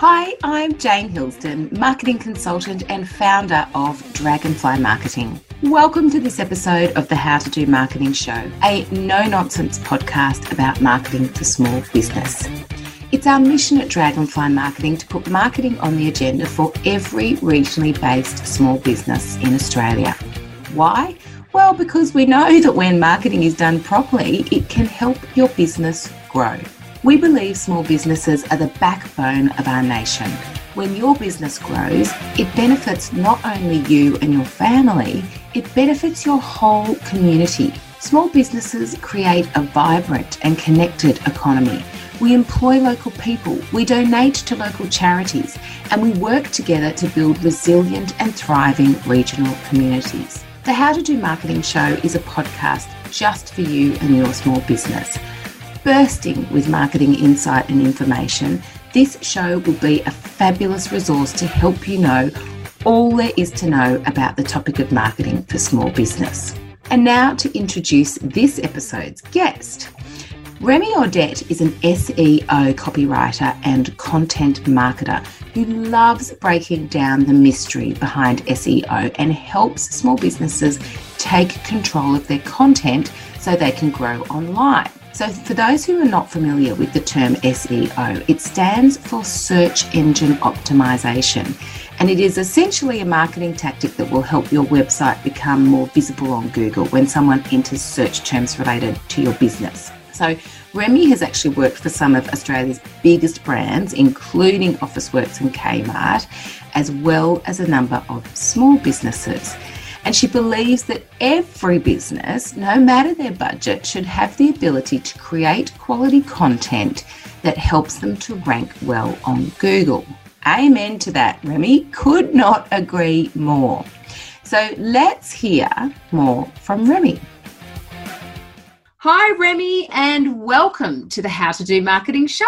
Hi, I'm Jane Hilsden, marketing consultant and founder of Dragonfly Marketing. Welcome to this episode of the How to Do Marketing Show, a no nonsense podcast about marketing for small business. It's our mission at Dragonfly Marketing to put marketing on the agenda for every regionally based small business in Australia. Why? Well, because we know that when marketing is done properly, it can help your business grow. We believe small businesses are the backbone of our nation. When your business grows, it benefits not only you and your family, it benefits your whole community. Small businesses create a vibrant and connected economy. We employ local people, we donate to local charities, and we work together to build resilient and thriving regional communities. The How to Do Marketing Show is a podcast just for you and your small business bursting with marketing insight and information, this show will be a fabulous resource to help you know all there is to know about the topic of marketing for small business. And now to introduce this episode's guest. Remi Audette is an SEO copywriter and content marketer who loves breaking down the mystery behind SEO and helps small businesses take control of their content so they can grow online. So, for those who are not familiar with the term SEO, it stands for Search Engine Optimization. And it is essentially a marketing tactic that will help your website become more visible on Google when someone enters search terms related to your business. So, Remi has actually worked for some of Australia's biggest brands, including Officeworks and Kmart, as well as a number of small businesses. And she believes that every business, no matter their budget, should have the ability to create quality content that helps them to rank well on Google. Amen to that, Remi. Could not agree more. So let's hear more from Remi. Hi, Remi, and welcome to the How to Do Marketing Show.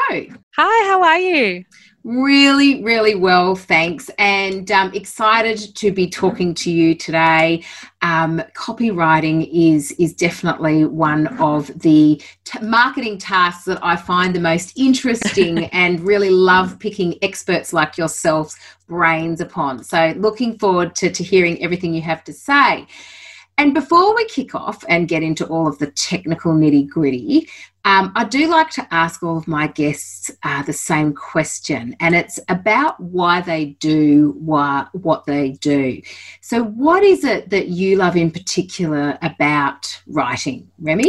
Hi, how are you? Really, really well, thanks. And um, excited to be talking to you today. Um, copywriting is is definitely one of the t- marketing tasks that I find the most interesting and really love picking experts like yourselves brains upon. So, looking forward to, to hearing everything you have to say. And before we kick off and get into all of the technical nitty gritty, um, I do like to ask all of my guests uh, the same question, and it's about why they do why, what they do. So, what is it that you love in particular about writing, Remi?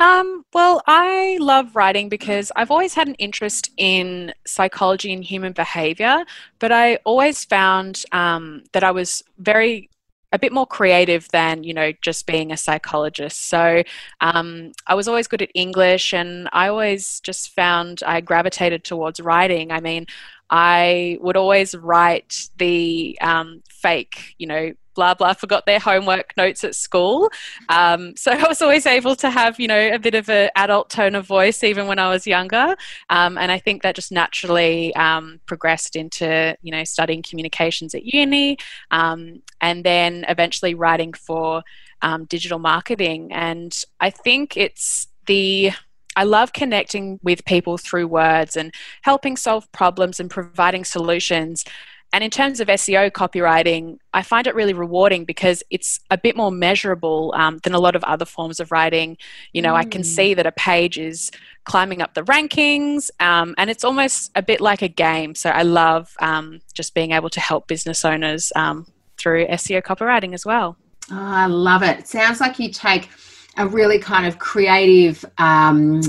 Um, well, I love writing because I've always had an interest in psychology and human behavior, but I always found um, that I was very a bit more creative than you know just being a psychologist. So um, i was always good at english and i always just found i gravitated towards writing. I mean i would always write the um, fake you know blah blah forgot their homework notes at school. Um, so i was always able to have you know a bit of an adult tone of voice even when i was younger. Um, and i think that just naturally um, progressed into you know studying communications at uni um, and then eventually writing for um, digital marketing. And i think it's the I love connecting with people through words and helping solve problems and providing solutions and in terms of SEO copywriting, I find it really rewarding because it's a bit more measurable um, than a lot of other forms of writing. You know, mm. I can mm. see that a page is climbing up the rankings, um, and it's almost a bit like a game. So I love um, just being able to help business owners um, through SEO copywriting as well. Oh, I love it. Sounds like you take a really kind of creative. Um,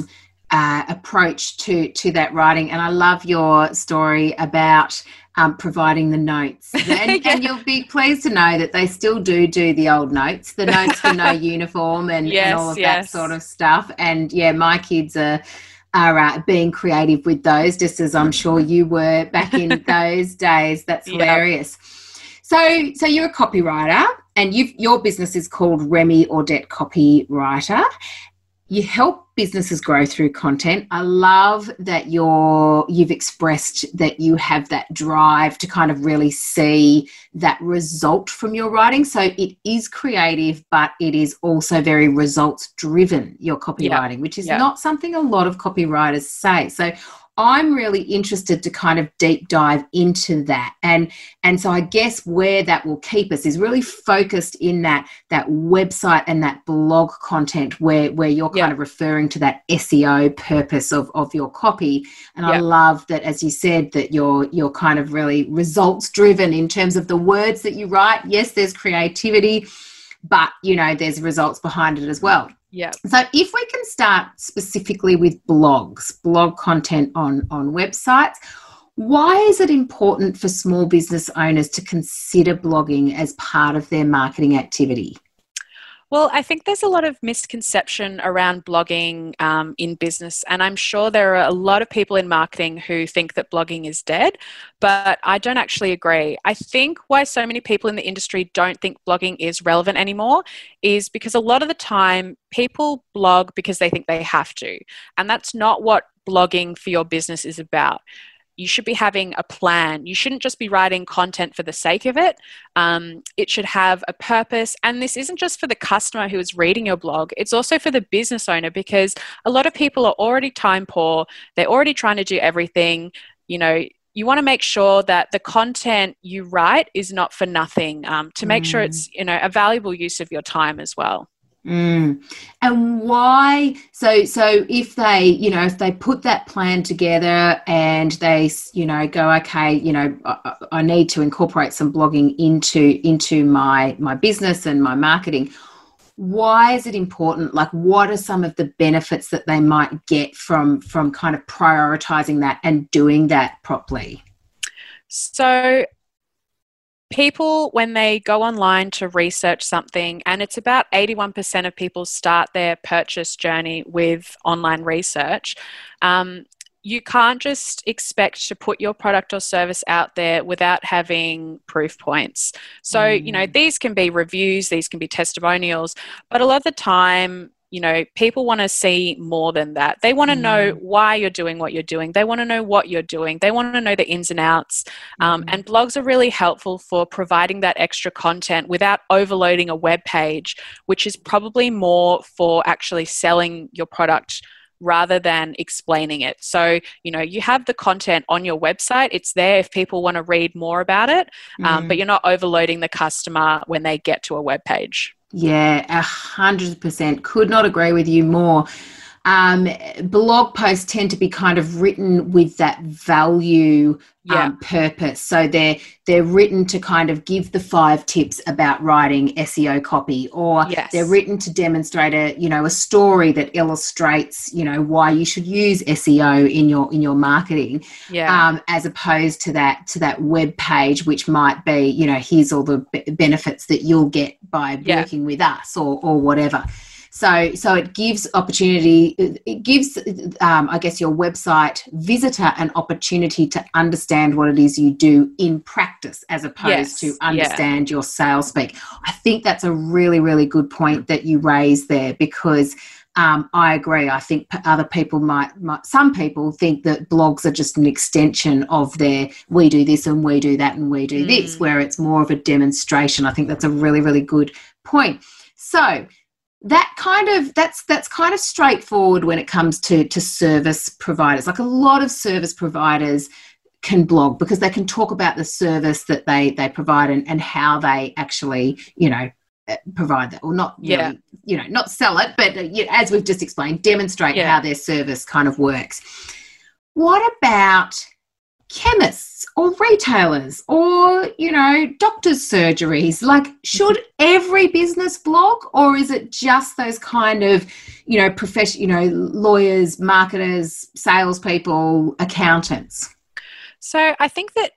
uh, approach to to that writing and i love your story about um, providing the notes. And, yeah. and, you'll be pleased to know that they still do do the old notes, the notes for no uniform and, yes, and all of yes. that sort of stuff. And yeah, my kids are are uh, being creative with those, just as I'm sure you were back in those days. That's hilarious. So, so you're a copywriter, and you your business is called Remi Audette Copywriter, you help businesses grow through content. I love that you're you've expressed that you have that drive to kind of really see that result from your writing. So it is creative, but it is also very results driven, your copywriting, yeah. which is yeah. not something a lot of copywriters say. So I'm really interested to kind of deep dive into that. And and so I guess where that will keep us is really focused in that that website and that blog content where where you're kind yeah. of referring to that SEO purpose of, of your copy. And yeah. I love that as you said that you're you're kind of really results driven in terms of the words that you write. Yes, there's creativity, but you know, there's results behind it as well. Yeah. So if we can start specifically with blogs, blog content on on websites, why is it important for small business owners to consider blogging as part of their marketing activity? Well, I think there's a lot of misconception around blogging um, in business, and I'm sure there are a lot of people in marketing who think that blogging is dead, but I don't actually agree. I think why so many people in the industry don't think blogging is relevant anymore is because a lot of the time people blog because they think they have to, and that's not what blogging for your business is about you should be having a plan. You shouldn't just be writing content for the sake of it. Um, it should have a purpose. And this isn't just for the customer who is reading your blog, it's also for the business owner because a lot of people are already time poor. They're already trying to do everything. You know, you want to make sure that the content you write is not for nothing um, to make mm. sure it's you know a valuable use of your time as well Mm. And why? So, so if they, you know, if they put that plan together and they, you know, go, okay, you know, I, I need to incorporate some blogging into into my my business and my marketing. Why is it important? Like, what are some of the benefits that they might get from from kind of prioritizing that and doing that properly? So, people, when they go online to research something, and it's about 81% of people start their purchase journey with online research. Um, you can't just expect to put your product or service out there without having proof points. So, mm. you know, mm. these can be reviews, these can be testimonials, but a lot of the time, you know, people want to see more than that. They want to mm. know why you're doing what you're doing. They want to know what you're doing. They want to know the ins and outs. Um, mm. And blogs are really helpful for providing that extra content without overloading a web page, which is probably more for actually selling your product rather than explaining it. So, you know, you have the content on your website, it's there if people want to read more about it, um, mm. but you're not overloading the customer when they get to a web page. Yeah, a hundred percent. Could not agree with you more. Um, blog posts tend to be kind of written with that value yeah. um, purpose. So they're they're written to kind of give the five tips about writing SEO copy, or yes. they're written to demonstrate a you know a story that illustrates you know why you should use SEO in your in your marketing. Yeah. Um, as opposed to that to that web page, which might be you know here's all the benefits that you'll get by yeah. working with us or or whatever. So, so it gives opportunity. It gives, um, I guess, your website visitor an opportunity to understand what it is you do in practice, as opposed yes, to understand yeah. your sales speak. I think that's a really, really good point that you raise there because. Um, I agree. I think other people might, might, some people think that blogs are just an extension of their we do this and we do that and we do mm. this, where it's more of a demonstration. I think that's a really, really good point. So, that kind of that's that's kind of straightforward when it comes to to service providers. Like a lot of service providers can blog because they can talk about the service that they they provide and, and how they actually you know uh, provide that. Or not yeah. really, you know not sell it but uh, as we've just explained demonstrate yeah. how their service kind of works. What about chemists or retailers or you know doctors surgeries like should every business blog or is it just those kind of you know profession you know lawyers marketers salespeople accountants so i think that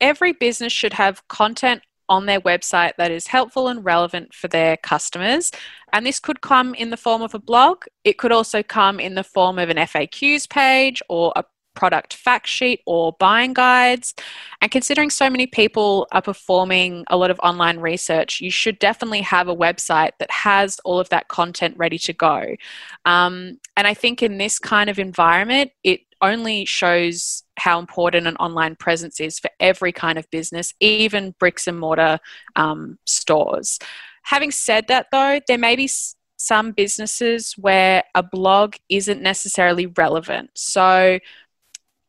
every business should have content on their website that is helpful and relevant for their customers. And this could come in the form of a blog. It could also come in the form of an FAQs page or a product fact sheet or buying guides. And considering so many people are performing a lot of online research, you should definitely have a website that has all of that content ready to go. Um, and I think in this kind of environment, it only shows how important an online presence is for every kind of business, even bricks and mortar um, stores. Having said that, though, there may be some businesses where a blog isn't necessarily relevant. So,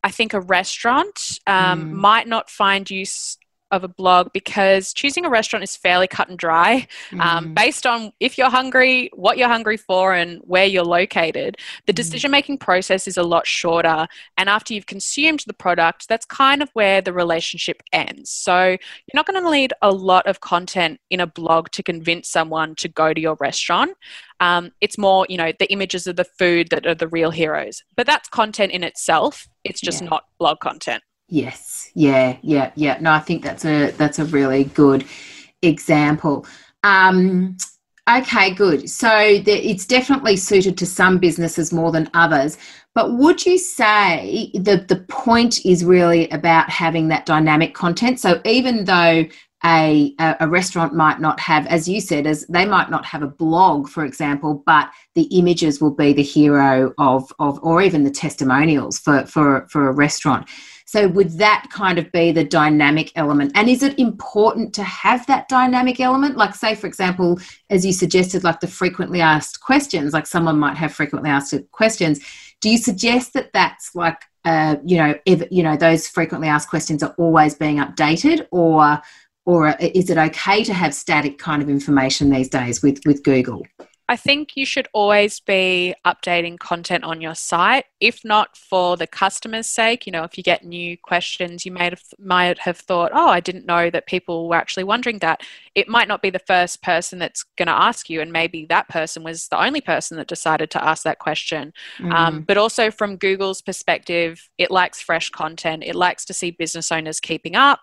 I think a restaurant um, mm. might not find use of a blog because choosing a restaurant is fairly cut and dry um, mm. um, based on if you're hungry, what you're hungry for, and where you're located. The mm. decision making process is a lot shorter. And after you've consumed the product, that's kind of where the relationship ends. So you're not going to need a lot of content in a blog to convince someone to go to your restaurant. Um, it's more, you know, the images of the food that are the real heroes. But that's content in itself. It's just yeah. not blog content. Yes. Yeah. Yeah. Yeah. No, I think that's a that's a really good example. Um, okay, good. So the, it's definitely suited to some businesses more than others. But would you say that the point is really about having that dynamic content? So even though a, a restaurant might not have, as you said, as they might not have a blog, for example, but the images will be the hero of, of or even the testimonials for, for, for a restaurant. So, would that kind of be the dynamic element? And is it important to have that dynamic element? Like, say, for example, as you suggested, like the frequently asked questions, like someone might have frequently asked questions. Do you suggest that that's like, uh, you know, if, you know, those frequently asked questions are always being updated, or or uh, is it okay to have static kind of information these days with with Google? I think you should always be updating content on your site, if not for the customer's sake. You know, if you get new questions, you might have, might have thought, oh, I didn't know that people were actually wondering that. It might not be the first person that's going to ask you, and maybe that person was the only person that decided to ask that question. Mm. Um, but also, from Google's perspective, it likes fresh content, it likes to see business owners keeping up.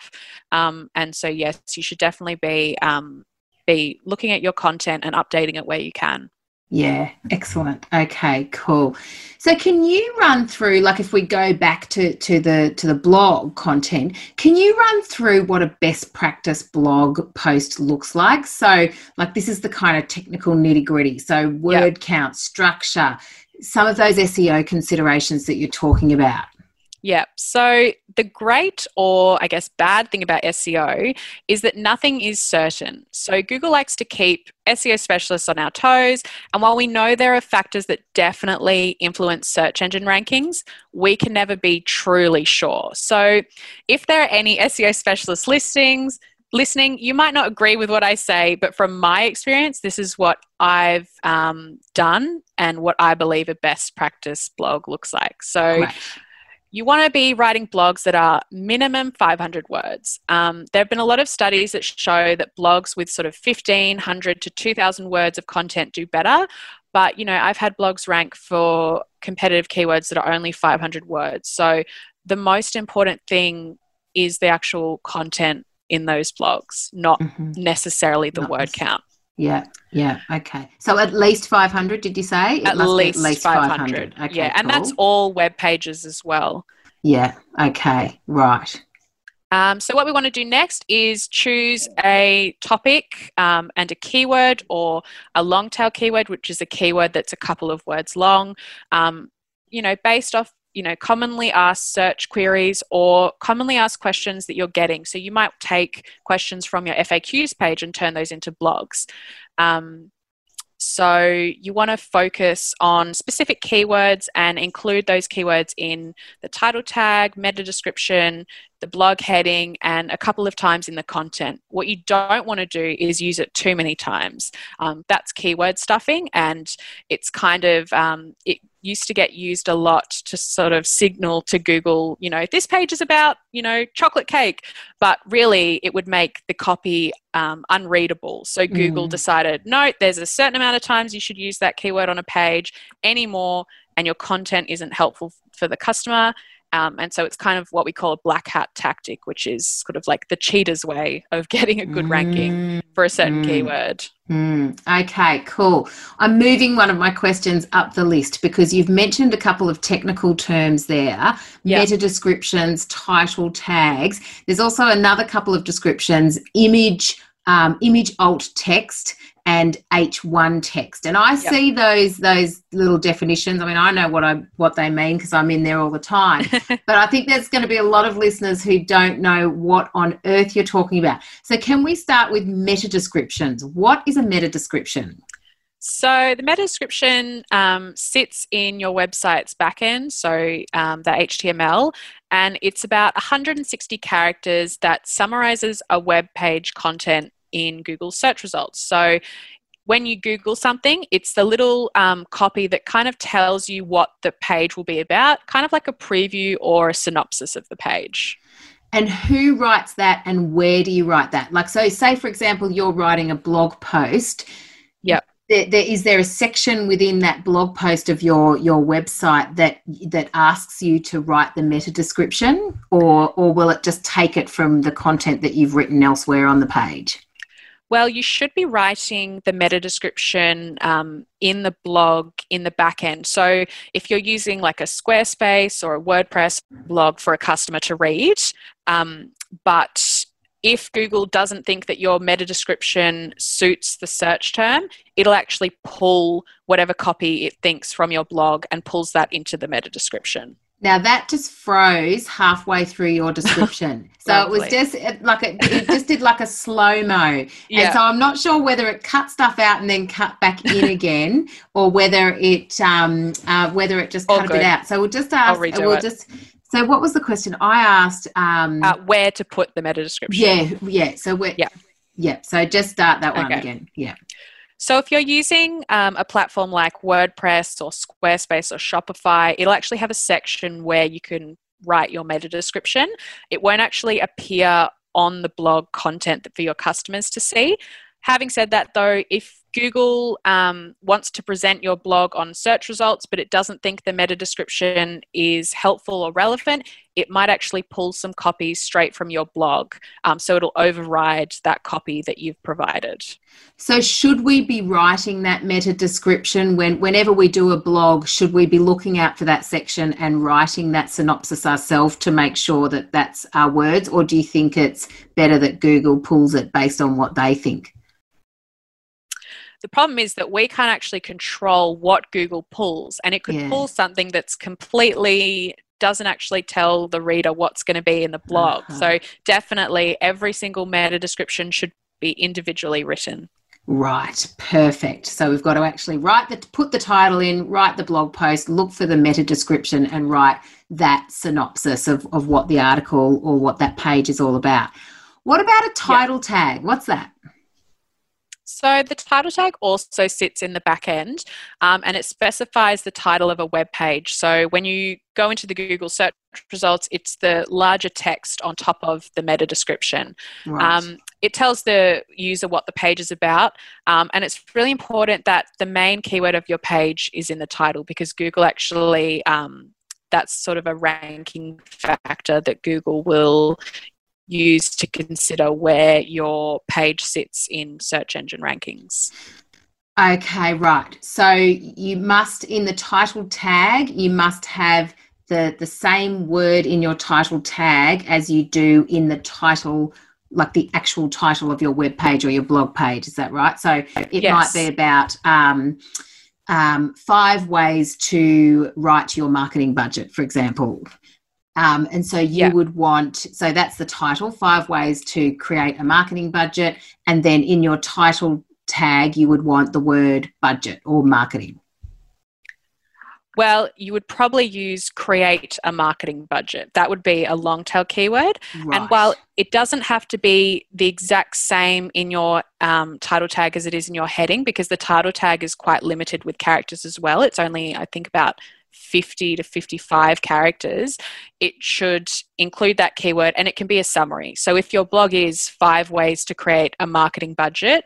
Um, and so, yes, you should definitely be um, be looking at your content and updating it where you can. Yeah, excellent. Okay, cool. So can you run through like if we go back to to the to the blog content, can you run through what a best practice blog post looks like? So like this is the kind of technical nitty-gritty. So word yep. count, structure, some of those SEO considerations that you're talking about. Yeah. So the great or I guess bad thing about SEO is that nothing is certain. So Google likes to keep SEO specialists on our toes. And while we know there are factors that definitely influence search engine rankings, we can never be truly sure. So if there are any SEO specialist listings, listening, you might not agree with what I say, but from my experience, this is what I've um, done and what I believe a best practice blog looks like. So, right you want to be writing blogs that are minimum 500 words. Um, there have been a lot of studies that show that blogs with sort of 1500 to 2000 words of content do better. But, you know, I've had blogs rank for competitive keywords that are only 500 words. So the most important thing is the actual content in those blogs, not mm-hmm. necessarily the word count. Yeah, yeah, okay. So at least 500, did you say? It at, least at least 500. 500. Okay, yeah, cool. and that's all web pages as well. Yeah, okay, right. Um, so, what we want to do next is choose a topic um, and a keyword or a long tail keyword, which is a keyword that's a couple of words long. Um, you know, based off you know commonly asked search queries or commonly asked questions that you're getting. So you might take questions from your faqs page and turn those into blogs. Um, so you want to focus on specific keywords and include those keywords in the title tag, meta description, the blog heading, and a couple of times in the content. What you don't want to do is use it too many times. Um, that's keyword stuffing, and it's kind of um, it used to get used a lot to sort of signal to Google, you know, this page is about, you know, chocolate cake, but really it would make the copy um, unreadable. So Google mm. decided, no, there's a certain amount of times you should use that keyword on a page anymore, and your content isn't helpful for the customer. Um, and so it's kind of what we call a black hat tactic, which is sort of like the cheater's way of getting a good mm, ranking for a certain mm, keyword. Mm, okay, cool. I'm moving one of my questions up the list because you've mentioned a couple of technical terms there yep. meta descriptions, title tags. There's also another couple of descriptions image um, image alt text and H1 text. And I yep. see those those little definitions. I mean, I know what I what they mean because I'm in there all the time. but I think there's going to be a lot of listeners who don't know what on earth you're talking about. So can we start with meta descriptions? What is a meta description? So the meta description um, sits in your website's backend, so um, the HTML, and it's about 160 characters that summarizes a web page content in Google search results. So when you Google something, it's the little um, copy that kind of tells you what the page will be about, kind of like a preview or a synopsis of the page. And who writes that and where do you write that? Like, so say, for example, you're writing a blog post. Yep there, there, is there a section within that blog post of your your website that that asks you to write the meta description or or will it just take it from the content that you've written elsewhere on the page well, you should be writing the meta description um, in the blog in the back end. So if you're using like a Squarespace or a WordPress blog for a customer to read, um, but if Google doesn't think that your meta description suits the search term, it'll actually pull whatever copy it thinks from your blog and pulls that into the meta description. Now that just froze halfway through your description. so it was just like a, it just did like a slow mo. Yeah. And so I'm not sure whether it cut stuff out and then cut back in again, or whether it um uh, whether it just cut a bit out. So we'll just ask. we'll it. just so what was the question I asked? Um, uh, where to put the meta description? Yeah, yeah. So we yeah, yeah. So just start that one okay. again. Yeah. So if you're using um, a platform like WordPress or Squarespace or Shopify, it'll actually have a section where you can write your meta description. It won't actually appear on the blog content for your customers to see. Having said that, though, if Google um, wants to present your blog on search results, but it doesn't think the meta description is helpful or relevant, it might actually pull some copies straight from your blog. Um, so it'll override that copy that you've provided. So, should we be writing that meta description when, whenever we do a blog? Should we be looking out for that section and writing that synopsis ourselves to make sure that that's our words? Or do you think it's better that Google pulls it based on what they think? The problem is that we can't actually control what Google pulls, and it could yeah. pull something that's completely doesn't actually tell the reader what's going to be in the blog. Uh-huh. So, definitely every single meta description should be individually written. Right, perfect. So we've got to actually write the put the title in, write the blog post, look for the meta description, and write that synopsis of, of what the article or what that page is all about. What about a title yep. tag? What's that? So the title tag also sits in the back end um, and it specifies the title of a web page. So when you go into the Google search results, it's the larger text on top of the meta description. Right. Um, it tells the user what the page is about, um, and it's really important that the main keyword of your page is in the title because Google actually um, that's sort of a ranking factor that Google will use to consider where your page sits in search engine rankings. Okay, right. So you must, in the title tag, you must have the, the same word in your title tag as you do in the title, like the actual title of your web page or your blog page. Is that right? So it yes. might be about um, um, five ways to write your marketing budget, for example. Um, and so you yeah. would want, so that's the title, five ways to create a marketing budget. And then in your title tag, you would want the word budget or marketing. Well, you would probably use create a marketing budget. That would be a long tail keyword. Right. And while it doesn't have to be the exact same in your um, title tag as it is in your heading, because the title tag is quite limited with characters as well, it's only, I think, about 50 to 55 characters, it should include that keyword and it can be a summary. So if your blog is five ways to create a marketing budget,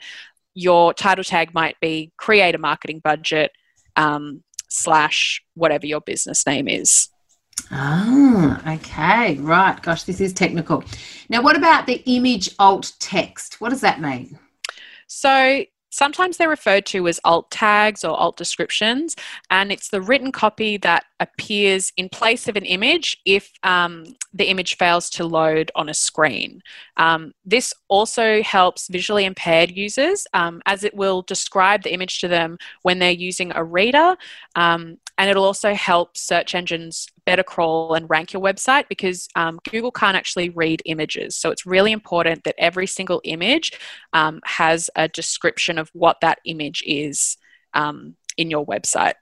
your title tag might be create a marketing budget um, slash whatever your business name is. Ah, okay, right. Gosh, this is technical. Now, what about the image alt text? What does that mean? So, Sometimes they're referred to as alt tags or alt descriptions, and it's the written copy that appears in place of an image if um, the image fails to load on a screen. Um, this also helps visually impaired users um, as it will describe the image to them when they're using a reader, um, and it'll also help search engines better crawl and rank your website because um, Google can't actually read images. So it's really important that every single image um, has a description of what that image is. um, in your website.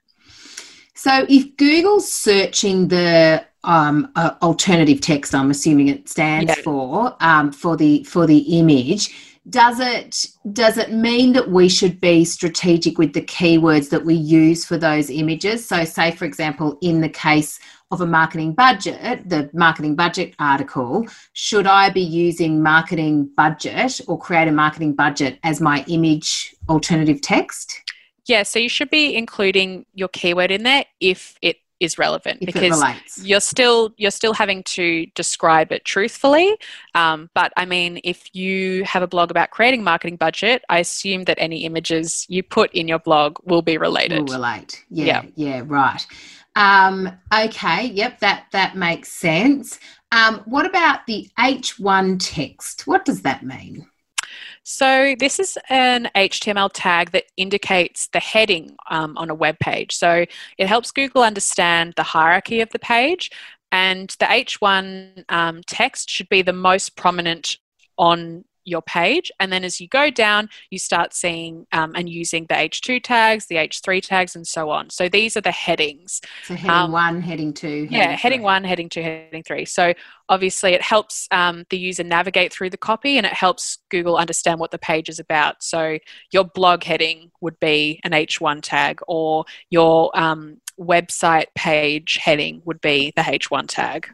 So if Google's searching the um, uh, alternative text, I'm assuming it stands yeah. for um, for the for the image. Does it does it mean that we should be strategic with the keywords that we use for those images? So, say for example, in the case of a marketing budget, the marketing budget article, should I be using marketing budget or create a marketing budget as my image alternative text? Yeah, so you should be including your keyword in there if it is relevant if because you're still you're still having to describe it truthfully. Um, but I mean, if you have a blog about creating marketing budget, I assume that any images you put in your blog will be related. Will relate. Yeah, yeah, yeah right. Um, okay, yep, that that makes sense. Um, what about the H1 text? What does that mean? So, this is an HTML tag that indicates the heading um, on a web page. So, it helps Google understand the hierarchy of the page, and the H1 um, text should be the most prominent on your page. And then as you go down, you start seeing um, and using the H2 tags, the H3 tags, and so on. So these are the headings. So heading um, one, heading two. Heading yeah, three. heading one, heading two, heading three. So obviously it helps um, the user navigate through the copy and it helps Google understand what the page is about. So your blog heading would be an H1 tag or your um, website page heading would be the H1 tag.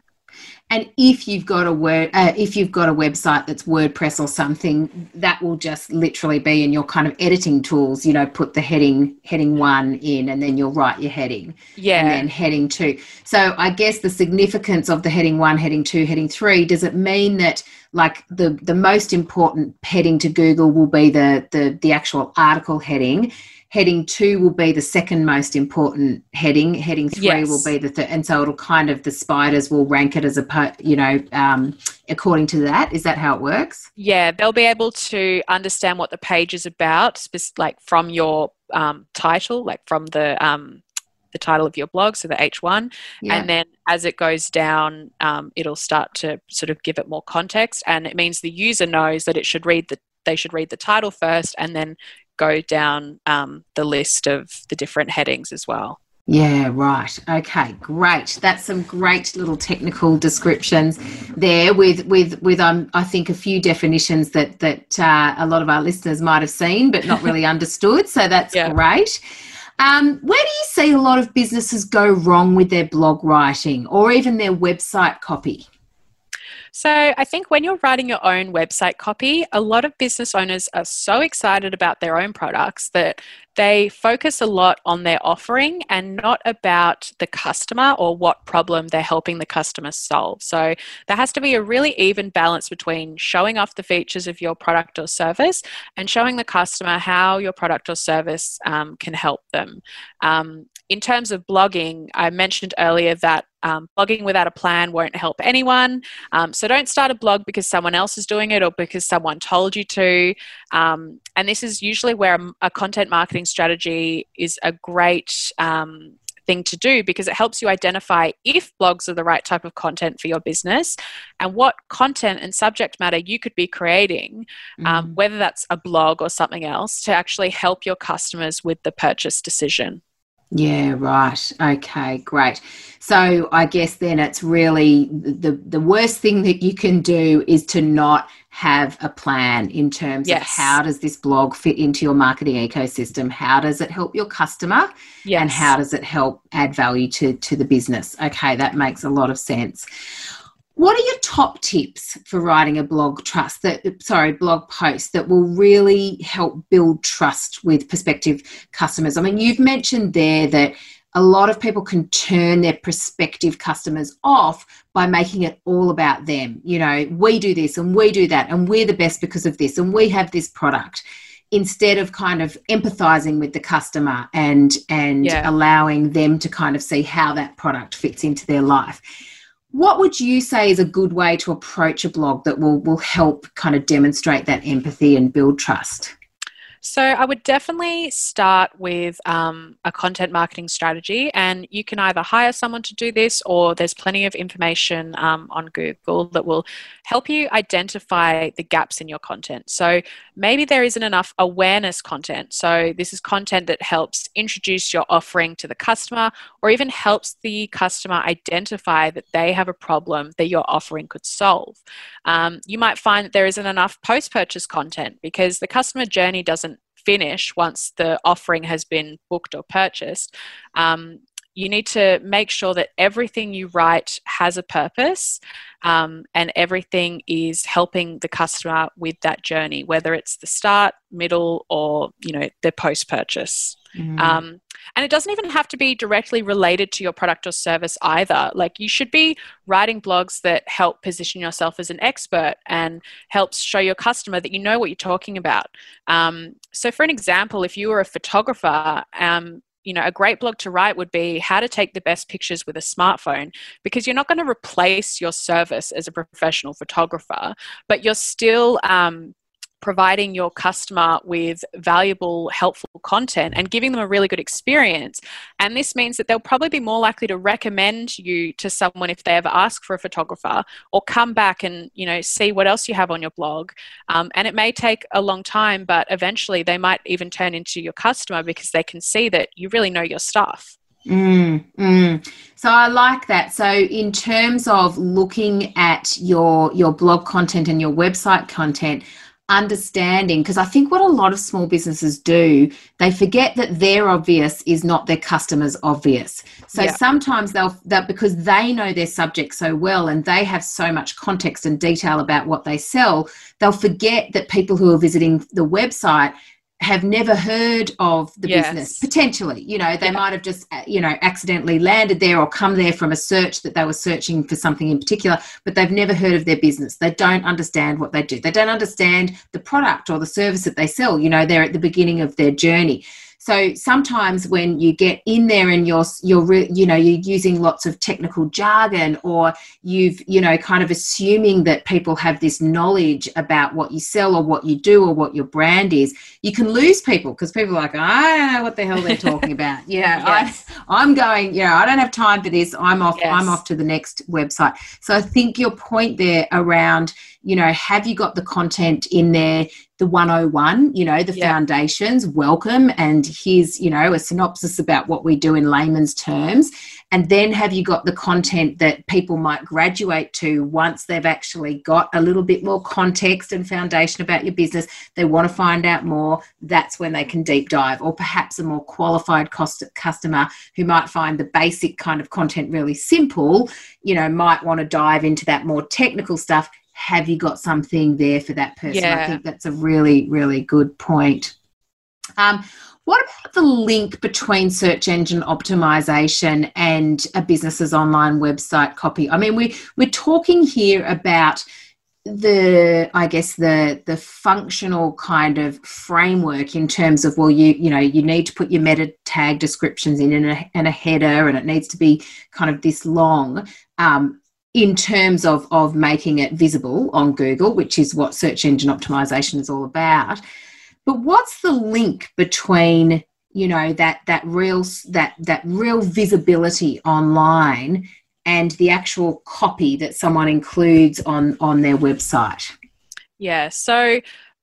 And if you've got a word, uh, if you've got a website that's WordPress or something, that will just literally be in your kind of editing tools. You know, put the heading heading one in, and then you'll write your heading. Yeah. And then heading two. So I guess the significance of the heading one, heading two, heading three. Does it mean that like the the most important heading to Google will be the the the actual article heading? heading two will be the second most important heading heading three yes. will be the third and so it'll kind of the spiders will rank it as a you know um, according to that is that how it works yeah they'll be able to understand what the page is about like from your um, title like from the um, the title of your blog, so the H1. Yeah. And then as it goes down, um, it'll start to sort of give it more context. And it means the user knows that it should read the they should read the title first and then go down um, the list of the different headings as well. Yeah, right. Okay, great. That's some great little technical descriptions there with with with um I think a few definitions that that uh, a lot of our listeners might have seen but not really understood. So that's yeah. great. Um, where do you see a lot of businesses go wrong with their blog writing or even their website copy? So, I think when you're writing your own website copy, a lot of business owners are so excited about their own products that they focus a lot on their offering and not about the customer or what problem they're helping the customer solve. So, there has to be a really even balance between showing off the features of your product or service and showing the customer how your product or service um, can help them. Um, in terms of blogging, I mentioned earlier that um, blogging without a plan won't help anyone. Um, so don't start a blog because someone else is doing it or because someone told you to. Um, and this is usually where a, a, content marketing strategy is a great um, thing to do because it helps you identify if blogs are the right type of content for your business and what content and subject matter you could be creating, mm. whether that's a blog or something else, to actually help your customers with the purchase decision. Yeah, right. Okay, great. So I guess then it's really the the worst thing that you can do is to not have a plan in terms yes. of how does this blog fit into your marketing ecosystem? How does it help your customer? Yes. And how does it help add value to to the business? Okay, that makes a lot of sense. What are your top tips for writing a blog trust that sorry, blog post that will really help build trust with prospective customers? I mean, you've mentioned there that a lot of people can turn their prospective customers off by making it all about them. You know, we do this and we do that and we're the best because of this and we have this product instead of kind of empathizing with the customer and and yeah. allowing them to kind of see how that product fits into their life what would you say is a good way to approach a blog that will, will help kind of demonstrate that empathy and build trust? So, I would definitely start with um, a content marketing strategy, and you can either hire someone to do this, or there's plenty of information um, on Google that will help you identify the gaps in your content. So, maybe there isn't enough awareness content. So, this is content that helps introduce your offering to the customer, or even helps the customer identify that they have a problem that your offering could solve. Um, you might find that there isn't enough post purchase content because the customer journey doesn't finish once the offering has been booked or purchased. Um, you need to make sure that everything you write has a purpose um, and everything is helping the customer with that journey whether it's the start middle or you know the post purchase mm. um, and it doesn't even have to be directly related to your product or service either. Like you should be writing blogs that help position yourself as an expert and helps show your customer that you know what you're talking about. Um, so, for an example, if you were a photographer, um, you know, a great blog to write would be how to take the best pictures with a smartphone because you're not going to replace your service as a professional photographer, but you're still um, providing your customer with valuable, helpful content and giving them a really good experience. And this means that they'll probably be more likely to recommend you to someone if they ever ask for a photographer or come back and, you know, see what else you have on your blog. Um, and it may take a long time, but eventually they might even turn into your customer because they can see that you really know your stuff. Mm, mm. So I like that. So in terms of looking at your your blog content and your website content, understanding because I think what a lot of small businesses do, they forget that their obvious is not their customers' obvious. So yeah. sometimes they'll that because they know their subject so well and they have so much context and detail about what they sell, they'll forget that people who are visiting the website have never heard of the yes. business potentially you know they yeah. might have just uh, you know accidentally landed there or come there from a search that they were searching for something in particular but they've never heard of their business they don't understand what they do they don't understand the product or the service that they sell you know they're at the beginning of their journey so sometimes when you get in there and you're you're you know you're using lots of technical jargon or you've you know kind of assuming that people have this knowledge about what you sell or what you do or what your brand is, you can lose people because people are like I don't know what the hell they're talking about. Yeah, yes. I, I'm going. Yeah, I don't have time for this. I'm off. Yes. I'm off to the next website. So I think your point there around you know have you got the content in there the 101 you know the yeah. foundations welcome and here's you know a synopsis about what we do in layman's terms. And then have you got the content that people might graduate to once they've actually got a little bit more context and foundation about your business? They want to find out more. That's when they can deep dive. Or perhaps a more qualified cost customer who might find the basic kind of content really simple you know might want to dive into that more technical stuff have you got something there for that person? Yeah. I think that's a really, really good point. Um, what about the link between search engine optimization and a business's online website copy? I mean, we we're talking here about the i guess the the functional kind of framework in terms of well you you know you need to put your meta tag descriptions in and a, and a header and it needs to be kind of this long um, in terms of, of making it visible on Google, which is what search engine optimization is all about. But what's the link between you know that that real that that real visibility online and the actual copy that someone includes on on their website? Yeah, so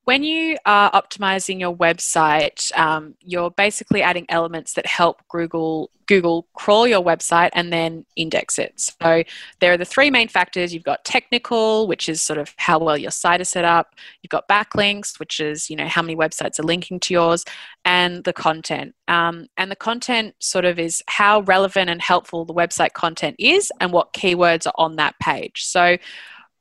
when you are optimizing your website, um, you're basically adding elements that help Google Google crawl your website and then index it. So there are the three main factors. You've got technical, which is sort of how well your site is set up. You've got backlinks, which is you know how many websites are linking to yours, and the content. Um, and the content sort of is how relevant and helpful the website content is, and what keywords are on that page. So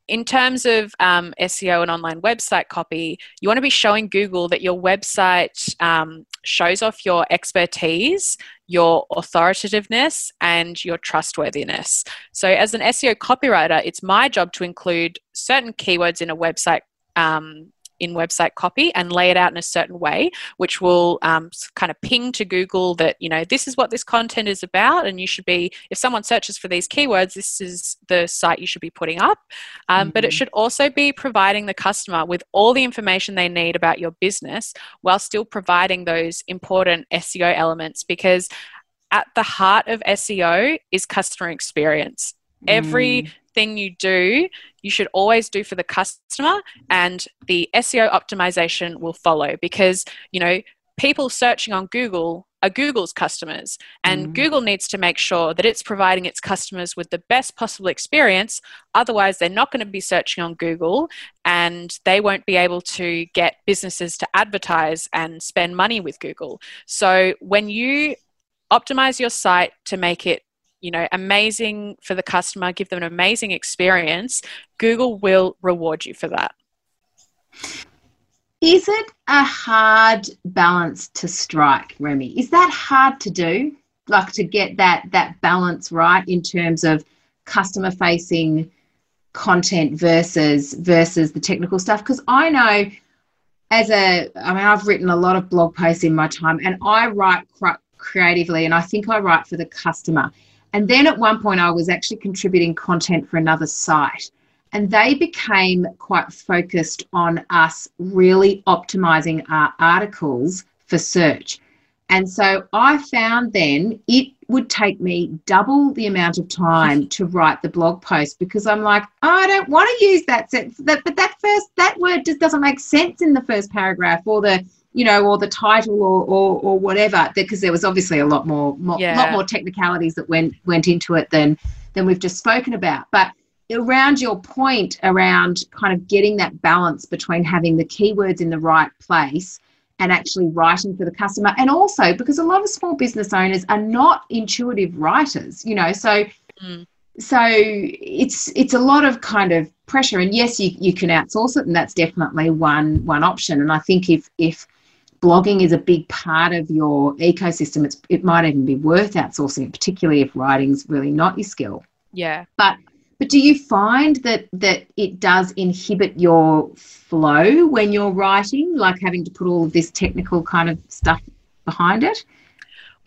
in terms of um, SEO and online website copy, you want to be showing Google that your website um, shows off your expertise, your authoritativeness, and your trustworthiness. So, as an SEO copywriter, it's my job to include certain keywords in a website um, in website copy and lay it out in a certain way, which will um, kind of ping to Google that, you know, this is what this content is about. And you should be, if someone searches for these keywords, this is the site you should be putting up. Um, mm-hmm. But it mm-hmm. should also be providing the customer with all the information they need about your business while still providing those important SEO elements because at the heart of SEO is customer experience. Mm. Everything you do, you should always do for the customer, and the SEO optimization will follow because, you know, people searching on Google are Google's customers, and mm. Google needs to make sure that it's providing its customers with the best possible experience. Otherwise, they're not going to be searching on Google and they won't be able to get businesses to advertise and spend money with Google. So, when you optimize your site to make it you know amazing for the customer give them an amazing experience google will reward you for that. Is it a hard balance to strike Remi? Is that hard to do? Like to get that that balance right in terms of customer facing content versus versus the technical stuff? Because i know as a i mean i've written a lot of blog posts in my time and i write creatively and I think I write for the customer. And then at one point, I was actually contributing content for another site. And they became quite focused on us really optimizing our articles for search. And so I found then it would take me double the amount of time to write the blog post because I'm like, oh, I don't want to use that, that, but that first that word just doesn't make sense in the first paragraph, or the you know, or the title or or, or whatever, because there was obviously a lot more, more yeah. lot more technicalities that went went into it than than we've just spoken about. But around your point around kind of getting that balance between having the keywords in the right place and actually writing for the customer and also because a lot of small business owners are not intuitive writers you know so mm. so it's it's a lot of kind of pressure and yes you, you can outsource it and that's definitely one one option and i think if if blogging is a big part of your ecosystem, it's, it might even be worth outsourcing, particularly if writing's really not your skill. Yeah. But but do you find that that it does inhibit your flow when you're writing, like having to put all of this technical kind of stuff behind it?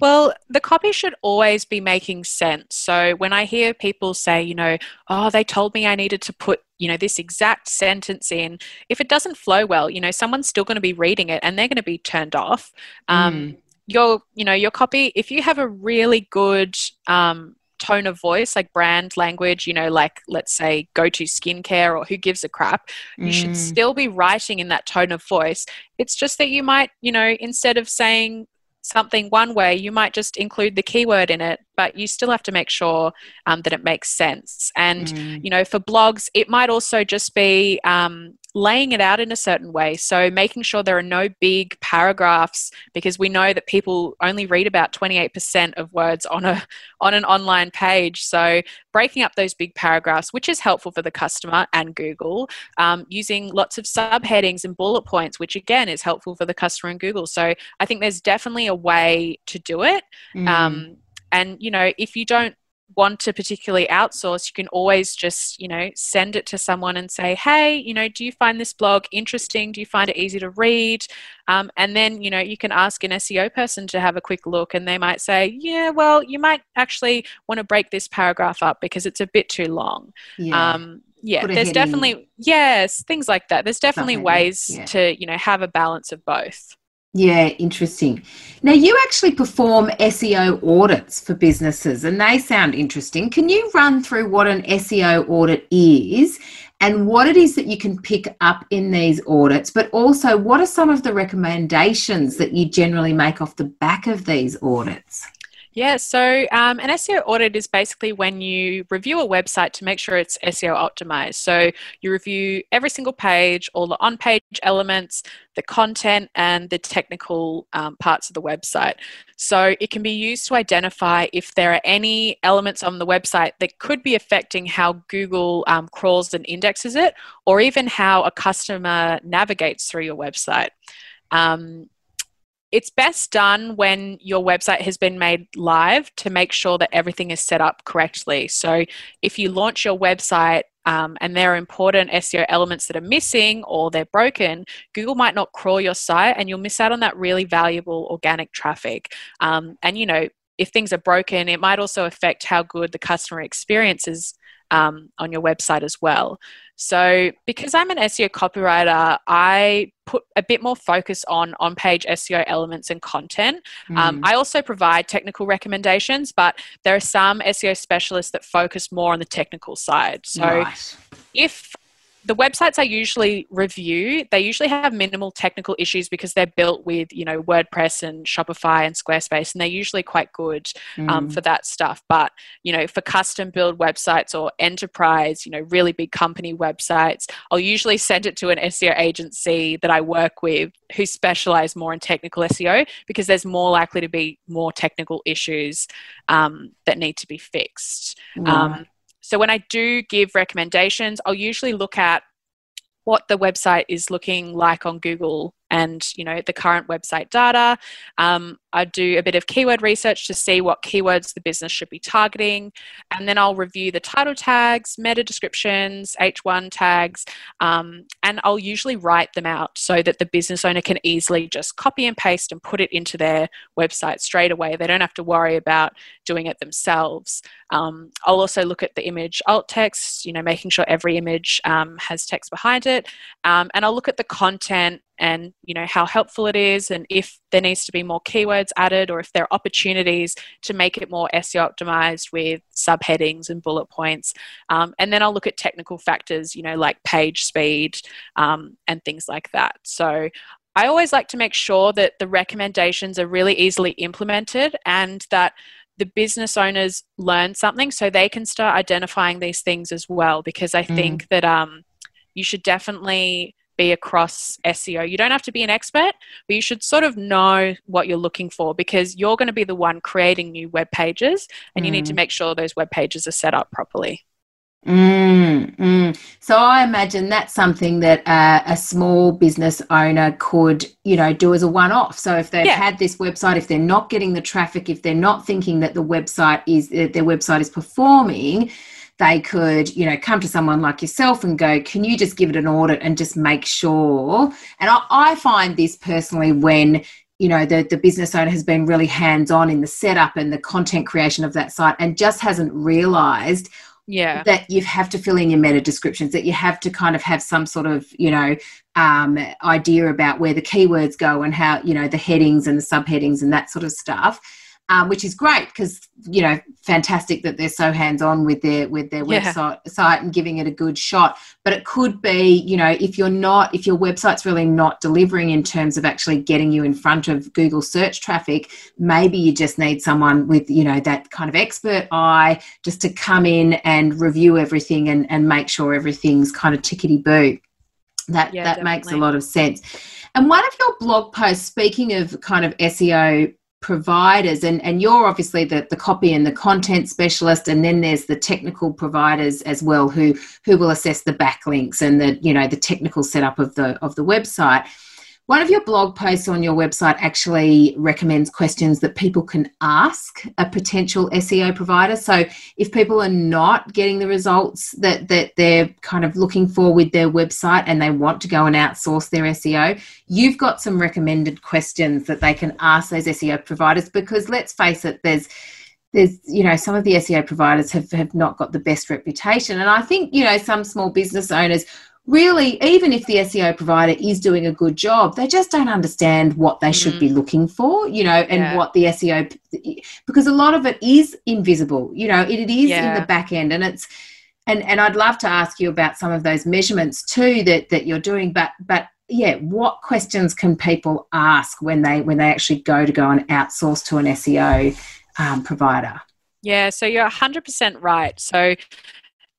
Well, the copy should always be making sense. So when I hear people say, you know, oh, they told me I needed to put, you know, this exact sentence in, if it doesn't flow well, you know, someone's still going to be reading it and they're going to be turned off. Um, mm. Your, you know, your copy, if you have a really good um, tone of voice, like brand language, you know, like let's say go to skincare or who gives a crap, you mm. should still be writing in that tone of voice. It's just that you might, you know, instead of saying something one way, you might just include the keyword in it, but you still have to make sure um, that it makes sense. And, mm. you know, for blogs, it might also just be um, laying it out in a certain way. So making sure there are no big paragraphs because we know that people only read about 28% of words on a on an online page. So breaking up those big paragraphs, which is helpful for the customer and Google, um, using lots of subheadings and bullet points, which again is helpful for the customer and Google. So I think there's definitely a way to do it. Mm. Um, and you know, if you don't want to particularly outsource, you can always just, you know, send it to someone and say, hey, you know, do you find this blog interesting? Do you find it easy to read? Um, and then, you know, you can ask an SEO person to have a quick look and they might say, yeah, well, you might actually want to break this paragraph up because it's a bit too long. Yeah. Um, yeah, there's definitely, yes, things like that. There's definitely ways yeah. to, you know, have a balance of both. Yeah, interesting. Now, you actually perform SEO audits for businesses, and they sound interesting. Can you run through what an SEO audit is and what it is that you can pick up in these audits, but also what are some of the recommendations that you generally make off the back of these audits? Yeah, so um, an SEO audit is basically when you review a website to make sure it's SEO optimized. So you review every single page, all the on page elements, the content, and the technical um, parts of the website. So it can be used to identify if there are any elements on the website that could be affecting how Google um, crawls and indexes it, or even how a customer navigates through your website. Um, it's best done when your website has been made live to make sure that everything is set up correctly. So, if you launch your website um, and there are important SEO elements that are missing or they're broken, Google might not crawl your site and you'll miss out on that really valuable organic traffic. Um, and, you know, if things are broken, it might also affect how good the customer experience is um, on your website as well. So, because I'm an SEO copywriter, I put a bit more focus on on page SEO elements and content. Mm. Um, I also provide technical recommendations, but there are some SEO specialists that focus more on the technical side. So, right. if the websites I usually review, they usually have minimal technical issues because they're built with, you know, WordPress and Shopify and Squarespace, and they're usually quite good um, mm. for that stuff. But, you know, for custom build websites or enterprise, you know, really big company websites, I'll usually send it to an SEO agency that I work with who specialize more in technical SEO because there's more likely to be more technical issues um, that need to be fixed. Um, so when I do give recommendations, I'll usually look at what the website is looking like on Google and you know the current website data. Um, i do a bit of keyword research to see what keywords the business should be targeting and then i'll review the title tags meta descriptions h1 tags um, and i'll usually write them out so that the business owner can easily just copy and paste and put it into their website straight away. They don't have to worry about doing it themselves. Um, i'll also look at the image alt text you know making sure every image um, has text behind it. Um, and i'll look at the content and you know how helpful it is and if there needs to be more keywords added or if there are opportunities to make it more SEO optimized with subheadings and bullet points um, and then I'll look at technical factors you know like page speed um, and things like that so I always like to make sure that the recommendations are really easily implemented and that the business owners learn something so they can start identifying these things as well because I mm. think that um, you should definitely be across SEO. You don't have to be an expert, but you should sort of know what you're looking for because you're going to be the one creating new web pages and mm. you need to mm. make sure those web pages are set up properly. Mm, mm. So I imagine that's something that uh, a small business owner could, you know, do as a one-off. So if they've yeah. had this website, if they're not getting the traffic, if they're not thinking that the website is that their website is performing, they could, you know, come to someone like yourself and go, can you just give it an audit and just make sure? And I, I find this personally when you know the, the business owner has been really hands-on in the setup and the content creation of that site and just hasn't realized yeah that you have to fill in your meta descriptions that you have to kind of have some sort of you know um, idea about where the keywords go and how you know the headings and the subheadings and that sort of stuff um, which is great because you know fantastic that they're so hands on with their with their yeah. website site and giving it a good shot. But it could be you know if you're not if your website's really not delivering in terms of actually getting you in front of Google search traffic, maybe you just need someone with you know that kind of expert eye just to come in and review everything and and make sure everything's kind of tickety boo. That yeah, that definitely. makes a lot of sense. And one of your blog posts, speaking of kind of SEO providers and, and you're obviously the, the copy and the content specialist and then there's the technical providers as well who who will assess the backlinks and the you know the technical setup of the of the website one of your blog posts on your website actually recommends questions that people can ask a potential SEO provider. So if people are not getting the results that, that they're kind of looking for with their website and they want to go and outsource their SEO, you've got some recommended questions that they can ask those SEO providers because let's face it, there's there's you know some of the SEO providers have, have not got the best reputation and I think you know some small business owners really, even if the SEO provider is doing a good job, they just don't understand what they should be mm. looking for, you know, and yeah. what the SEO, because a lot of it is invisible, you know, it, it is yeah. in the back end and it's, and, and I'd love to ask you about some of those measurements too that, that you're doing, but, but yeah, what questions can people ask when they, when they actually go to go and outsource to an SEO um, provider? Yeah, so you're 100% right. So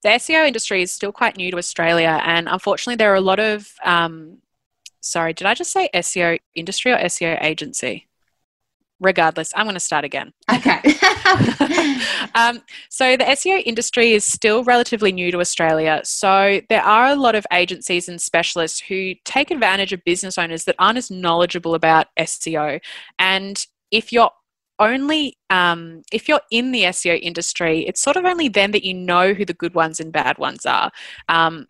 the SEO industry is still quite new to Australia, and unfortunately, there are a lot of. Um, sorry, did I just say SEO industry or SEO agency? Regardless, I'm going to start again. Okay. um, so, the SEO industry is still relatively new to Australia. So, there are a lot of agencies and specialists who take advantage of business owners that aren't as knowledgeable about SEO. And if you're only um, if you're in the SEO industry, it's sort of only then that you know who the good ones and bad ones are. Um,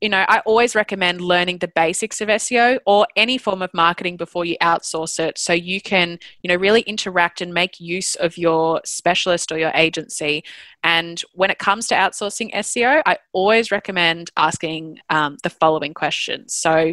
you know, I always recommend learning the basics of SEO or any form of marketing before you outsource it so you can, you know, really interact and make use of your specialist or your agency. And when it comes to outsourcing SEO, I always recommend asking um, the following questions. So,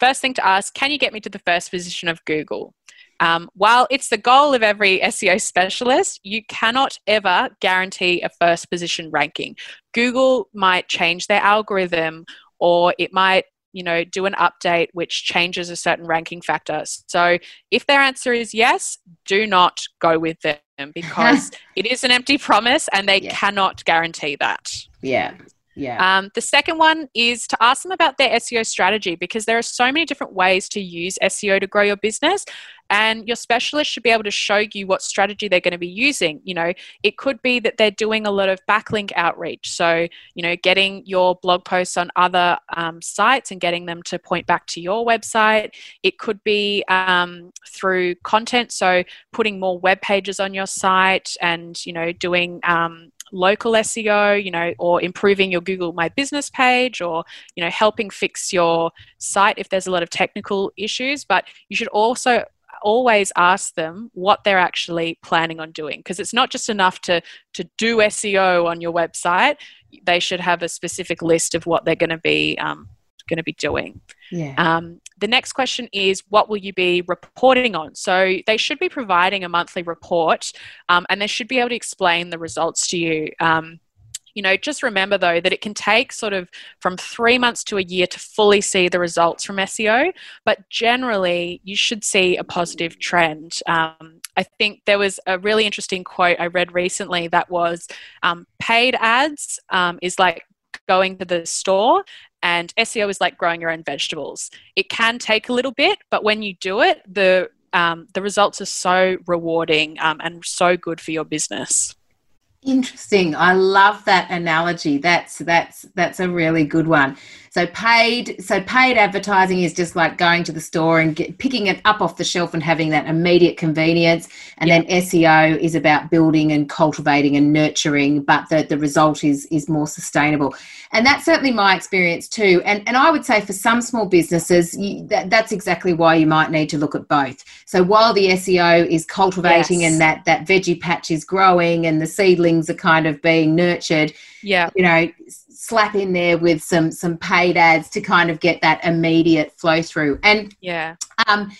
first thing to ask can you get me to the first position of Google? Um, while it's the goal of every SEO specialist, you cannot ever guarantee a first position ranking. Google might change their algorithm or it might you know do an update which changes a certain ranking factor so if their answer is yes do not go with them because it is an empty promise and they yeah. cannot guarantee that yeah yeah. Um, the second one is to ask them about their SEO strategy because there are so many different ways to use SEO to grow your business. And your specialist should be able to show you what strategy they're going to be using. You know, it could be that they're doing a lot of backlink outreach. So, you know, getting your blog posts on other um, sites and getting them to point back to your website. It could be um, through content. So, putting more web pages on your site and, you know, doing um, local SEO, you know, or improving your Google My Business page or, you know, helping fix your site if there's a lot of technical issues. But you should also always ask them what they're actually planning on doing because it's not just enough to to do SEO on your website. They should have a specific list of what they're going to be um, going to be doing. Yeah. Um, the next question is what will you be reporting on? So they should be providing a monthly report um, and they should be able to explain the results to you. Um, you know, just remember though that it can take sort of from three months to a year to fully see the results from SEO, but generally you should see a positive trend. Um, I think there was a really interesting quote I read recently that was um, paid ads um, is like going to the store and SEO is like growing your own vegetables. It can take a little bit, but when you do it, the um, the results are so rewarding um, and so good for your business. Interesting. I love that analogy. That's that's that's a really good one. So paid so paid advertising is just like going to the store and get, picking it up off the shelf and having that immediate convenience. And then SEO is about building and cultivating and nurturing, but the, the result is is more sustainable. And that's certainly my experience too. And and I would say for some small businesses, you, that, that's exactly why you might need to look at both. So while the SEO is cultivating yes. and that that veggie patch is growing and the seedlings are kind of being nurtured, yeah, you know slap in there with some some paid ads to kind of get that immediate flow through. And yeah. um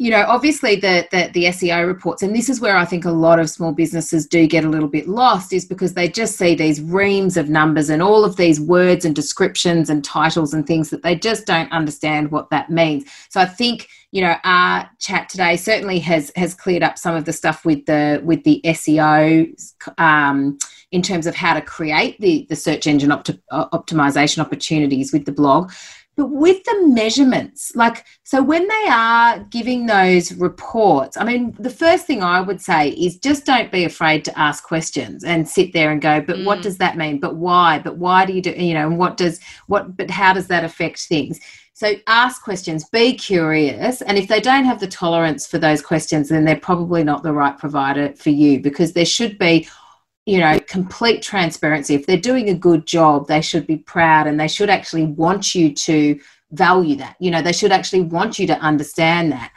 you know obviously the, the the seo reports and this is where i think a lot of small businesses do get a little bit lost is because they just see these reams of numbers and all of these words and descriptions and titles and things that they just don't understand what that means so i think you know our chat today certainly has has cleared up some of the stuff with the with the seo um, in terms of how to create the, the search engine opt- optimization opportunities with the blog. But with the measurements, like, so when they are giving those reports, I mean, the first thing I would say is just don't be afraid to ask questions and sit there and go, but mm. what does that mean? But why? But why do you do, you know, and what does, what, but how does that affect things? So ask questions, be curious. And if they don't have the tolerance for those questions, then they're probably not the right provider for you because there should be you know, complete transparency. If they're doing a good job, they should be proud and they should actually want you to value that. You know, they should actually want you to understand that.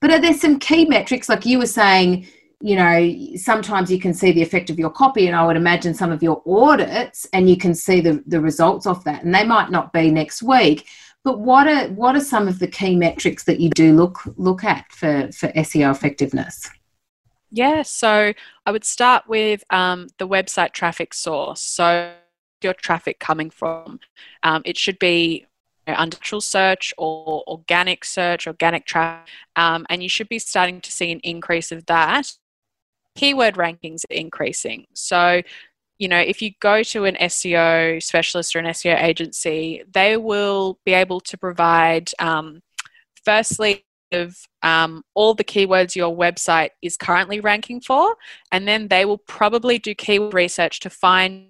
But are there some key metrics, like you were saying, you know, sometimes you can see the effect of your copy, and I would imagine some of your audits, and you can see the, the results of that. And they might not be next week, but what are what are some of the key metrics that you do look look at for, for SEO effectiveness? Yeah, so I would start with um, the website traffic source. So your traffic coming from. Um, it should be you know, under natural search or organic search, organic traffic, um, and you should be starting to see an increase of that. Keyword rankings are increasing. So, you know, if you go to an SEO specialist or an SEO agency, they will be able to provide, um, firstly, of um, all the keywords your website is currently ranking for, and then they will probably do keyword research to find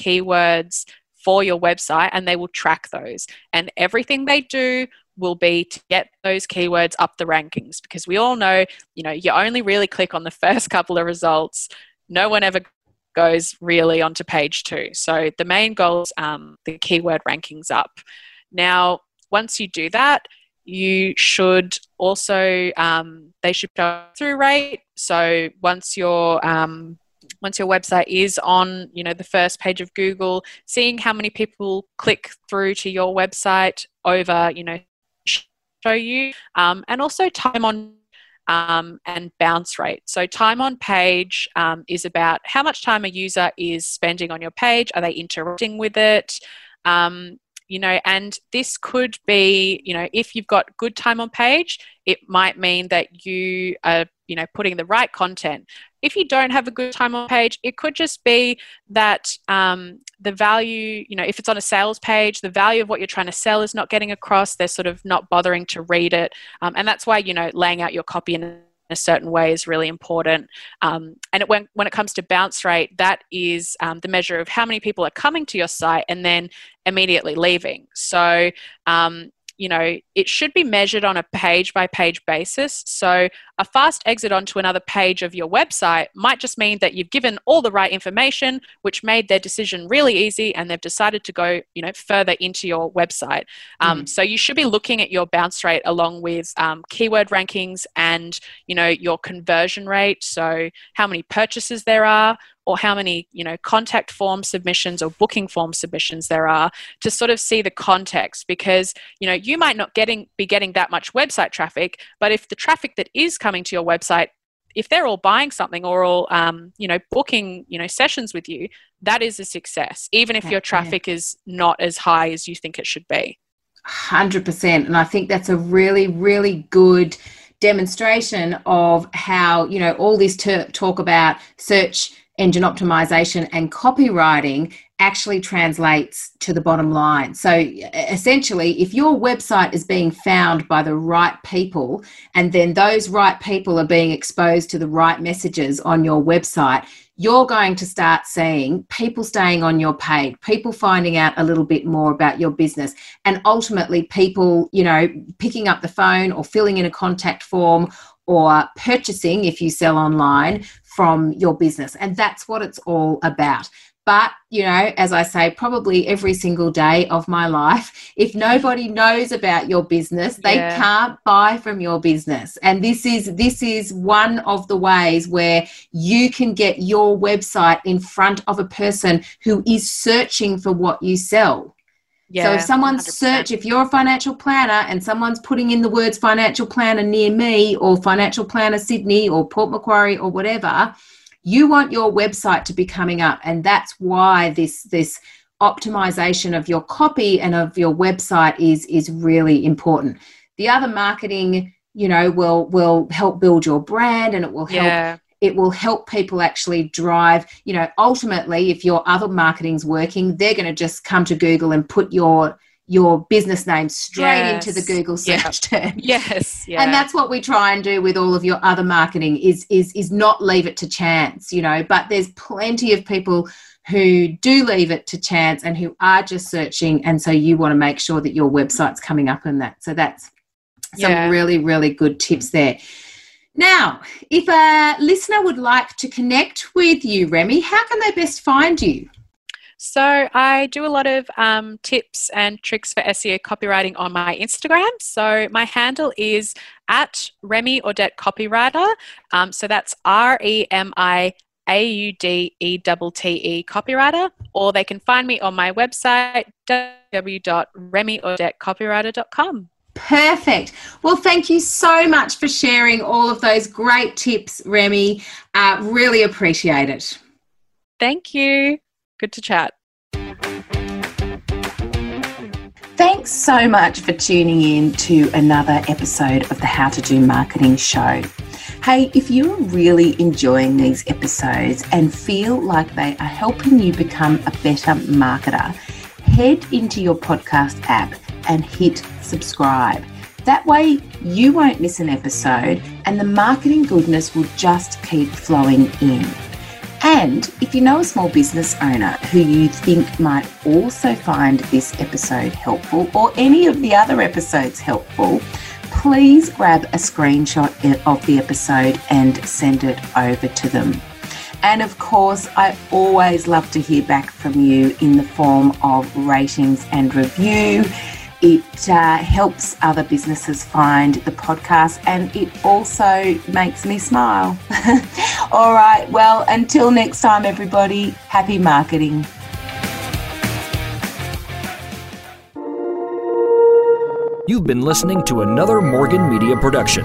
keywords for your website and they will track those. And everything they do will be to get those keywords up the rankings because we all know, you know, you only really click on the first couple of results. No one ever goes really onto page two. So the main goal is um, the keyword rankings up. Now, once you do that, you should also um, they should go through rate. So once your um, once your website is on you know the first page of Google, seeing how many people click through to your website over you know show you, um, and also time on um, and bounce rate. So, time on page um, is about how much time a user is spending on your page. Are they interacting with it? Um, you know, and this could be, you know, if you've got good time on page, it might mean that you are, you know, putting the right content. If you don't have a good time on page, it could just be that um, the value, you know, if it's on a sales page, the value of what you're trying to sell is not getting across. They're sort of not bothering to read it. Um, and that's why, you know, laying out your copy in a certain way is really important. Um, and it, when, when it comes to bounce rate, that is um, the measure of how many people are coming to your site and then immediately leaving. So um, you know, it should be measured on a page by page basis. So, a fast exit onto another page of your website might just mean that you've given all the right information, which made their decision really easy, and they've decided to go, you know, further into your website. Um, mm. So, you should be looking at your bounce rate along with um, keyword rankings and, you know, your conversion rate. So, how many purchases there are, or how many you know contact form submissions or booking form submissions there are to sort of see the context because you know you might not getting be getting that much website traffic but if the traffic that is coming to your website if they're all buying something or all um, you know booking you know sessions with you that is a success even if your traffic is not as high as you think it should be. 100% and i think that's a really really good demonstration of how you know all this ter- talk about search engine optimization and copywriting actually translates to the bottom line. So essentially, if your website is being found by the right people, and then those right people are being exposed to the right messages on your website, you're going to start seeing people staying on your page, people finding out a little bit more about your business, and ultimately people, you know, picking up the phone or filling in a contact form or purchasing if you sell online from your business. And that's what it's all about. But, you know, as I say, probably every single day of my life, if nobody knows about your business, they yeah. can't buy from your business. And this is this is one of the ways where you can get your website in front of a person who is searching for what you sell. Yeah, so if someone's 100%. search, if you're a financial planner and someone's putting in the words financial planner near me or financial planner Sydney or Port Macquarie or whatever, you want your website to be coming up. And that's why this this optimization of your copy and of your website is is really important. The other marketing, you know, will will help build your brand and it will help yeah it will help people actually drive you know ultimately if your other marketing's working they're going to just come to google and put your your business name straight yes. into the google search yeah. term yes yeah. and that's what we try and do with all of your other marketing is is is not leave it to chance you know but there's plenty of people who do leave it to chance and who are just searching and so you want to make sure that your website's coming up in that so that's some yeah. really really good tips there now, if a listener would like to connect with you, Remi, how can they best find you? So, I do a lot of um, tips and tricks for SEO copywriting on my Instagram. So, my handle is at Remi Audette Copywriter. Um, so, that's R E M I A U D E T T E Copywriter. Or they can find me on my website, www.remiaudettecopywriter.com. Perfect. Well, thank you so much for sharing all of those great tips, Remi. Uh, really appreciate it. Thank you. Good to chat. Thanks so much for tuning in to another episode of the How to Do Marketing Show. Hey, if you're really enjoying these episodes and feel like they are helping you become a better marketer, head into your podcast app and hit subscribe. That way, you won't miss an episode and the marketing goodness will just keep flowing in. And if you know a small business owner who you think might also find this episode helpful or any of the other episodes helpful, please grab a screenshot of the episode and send it over to them. And of course, I always love to hear back from you in the form of ratings and review. It uh, helps other businesses find the podcast and it also makes me smile. All right, well, until next time, everybody, happy marketing. You've been listening to another Morgan Media production.